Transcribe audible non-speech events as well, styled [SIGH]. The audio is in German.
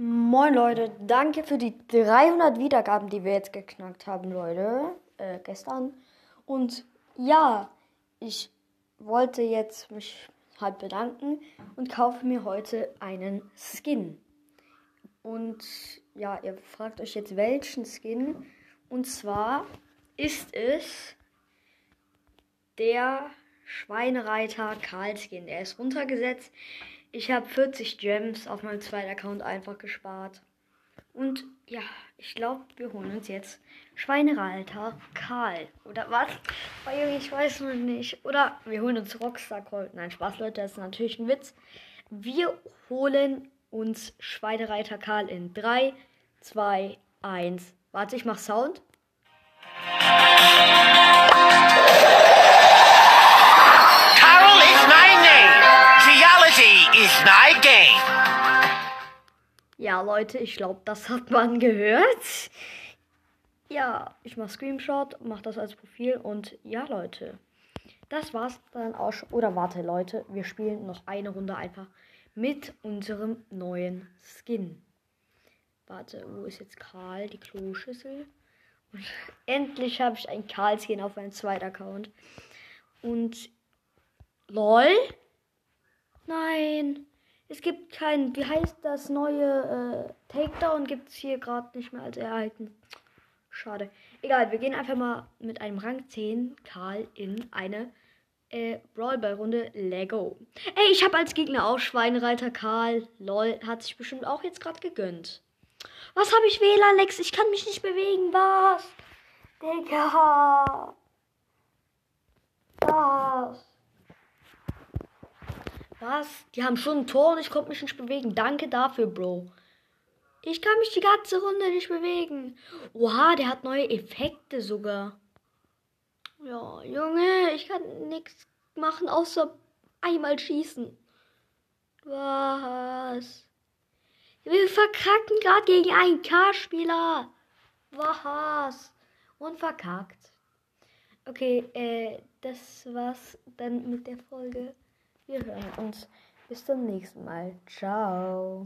Moin Leute, danke für die 300 Wiedergaben, die wir jetzt geknackt haben, Leute, äh, gestern. Und ja, ich wollte jetzt mich halt bedanken und kaufe mir heute einen Skin. Und ja, ihr fragt euch jetzt welchen Skin. Und zwar ist es der Schweinereiter Karl Skin. Er ist runtergesetzt. Ich habe 40 Gems auf meinem zweiten Account einfach gespart. Und ja, ich glaube, wir holen uns jetzt Schweinereiter Karl. Oder was? Ich weiß noch nicht. Oder wir holen uns Rockstar Colt. Nein, Spaß, Leute, das ist natürlich ein Witz. Wir holen uns Schweinereiter Karl in 3, 2, 1. Warte, ich mach Sound. Ja, Leute, ich glaube, das hat man [LAUGHS] gehört. Ja, ich mache Screenshot, mache das als Profil und ja, Leute. Das war's dann auch schon. Oder warte, Leute, wir spielen noch eine Runde einfach mit unserem neuen Skin. Warte, wo ist jetzt Karl, die Kloschüssel? Und [LAUGHS] endlich habe ich ein Karl-Skin auf meinem zweiten Account. Und LOL? Nein. Es gibt kein, wie heißt das neue äh, Takedown? Gibt es hier gerade nicht mehr als erhalten. Schade. Egal, wir gehen einfach mal mit einem Rang 10 Karl in eine äh, Brawlball-Runde Lego. Ey, ich habe als Gegner auch Schweinereiter Karl. Lol, hat sich bestimmt auch jetzt gerade gegönnt. Was habe ich WLAN, Lex? Ich kann mich nicht bewegen. Was? Digga. Was? Was? Die haben schon ein Tor und ich konnte mich nicht bewegen. Danke dafür, Bro. Ich kann mich die ganze Runde nicht bewegen. Oha, der hat neue Effekte sogar. Ja, Junge, ich kann nichts machen, außer einmal schießen. Was? Wir verkacken gerade gegen einen K-Spieler. Was? Und verkackt. Okay, äh, das war's dann mit der Folge. Wir hören uns bis zum nächsten Mal. Ciao.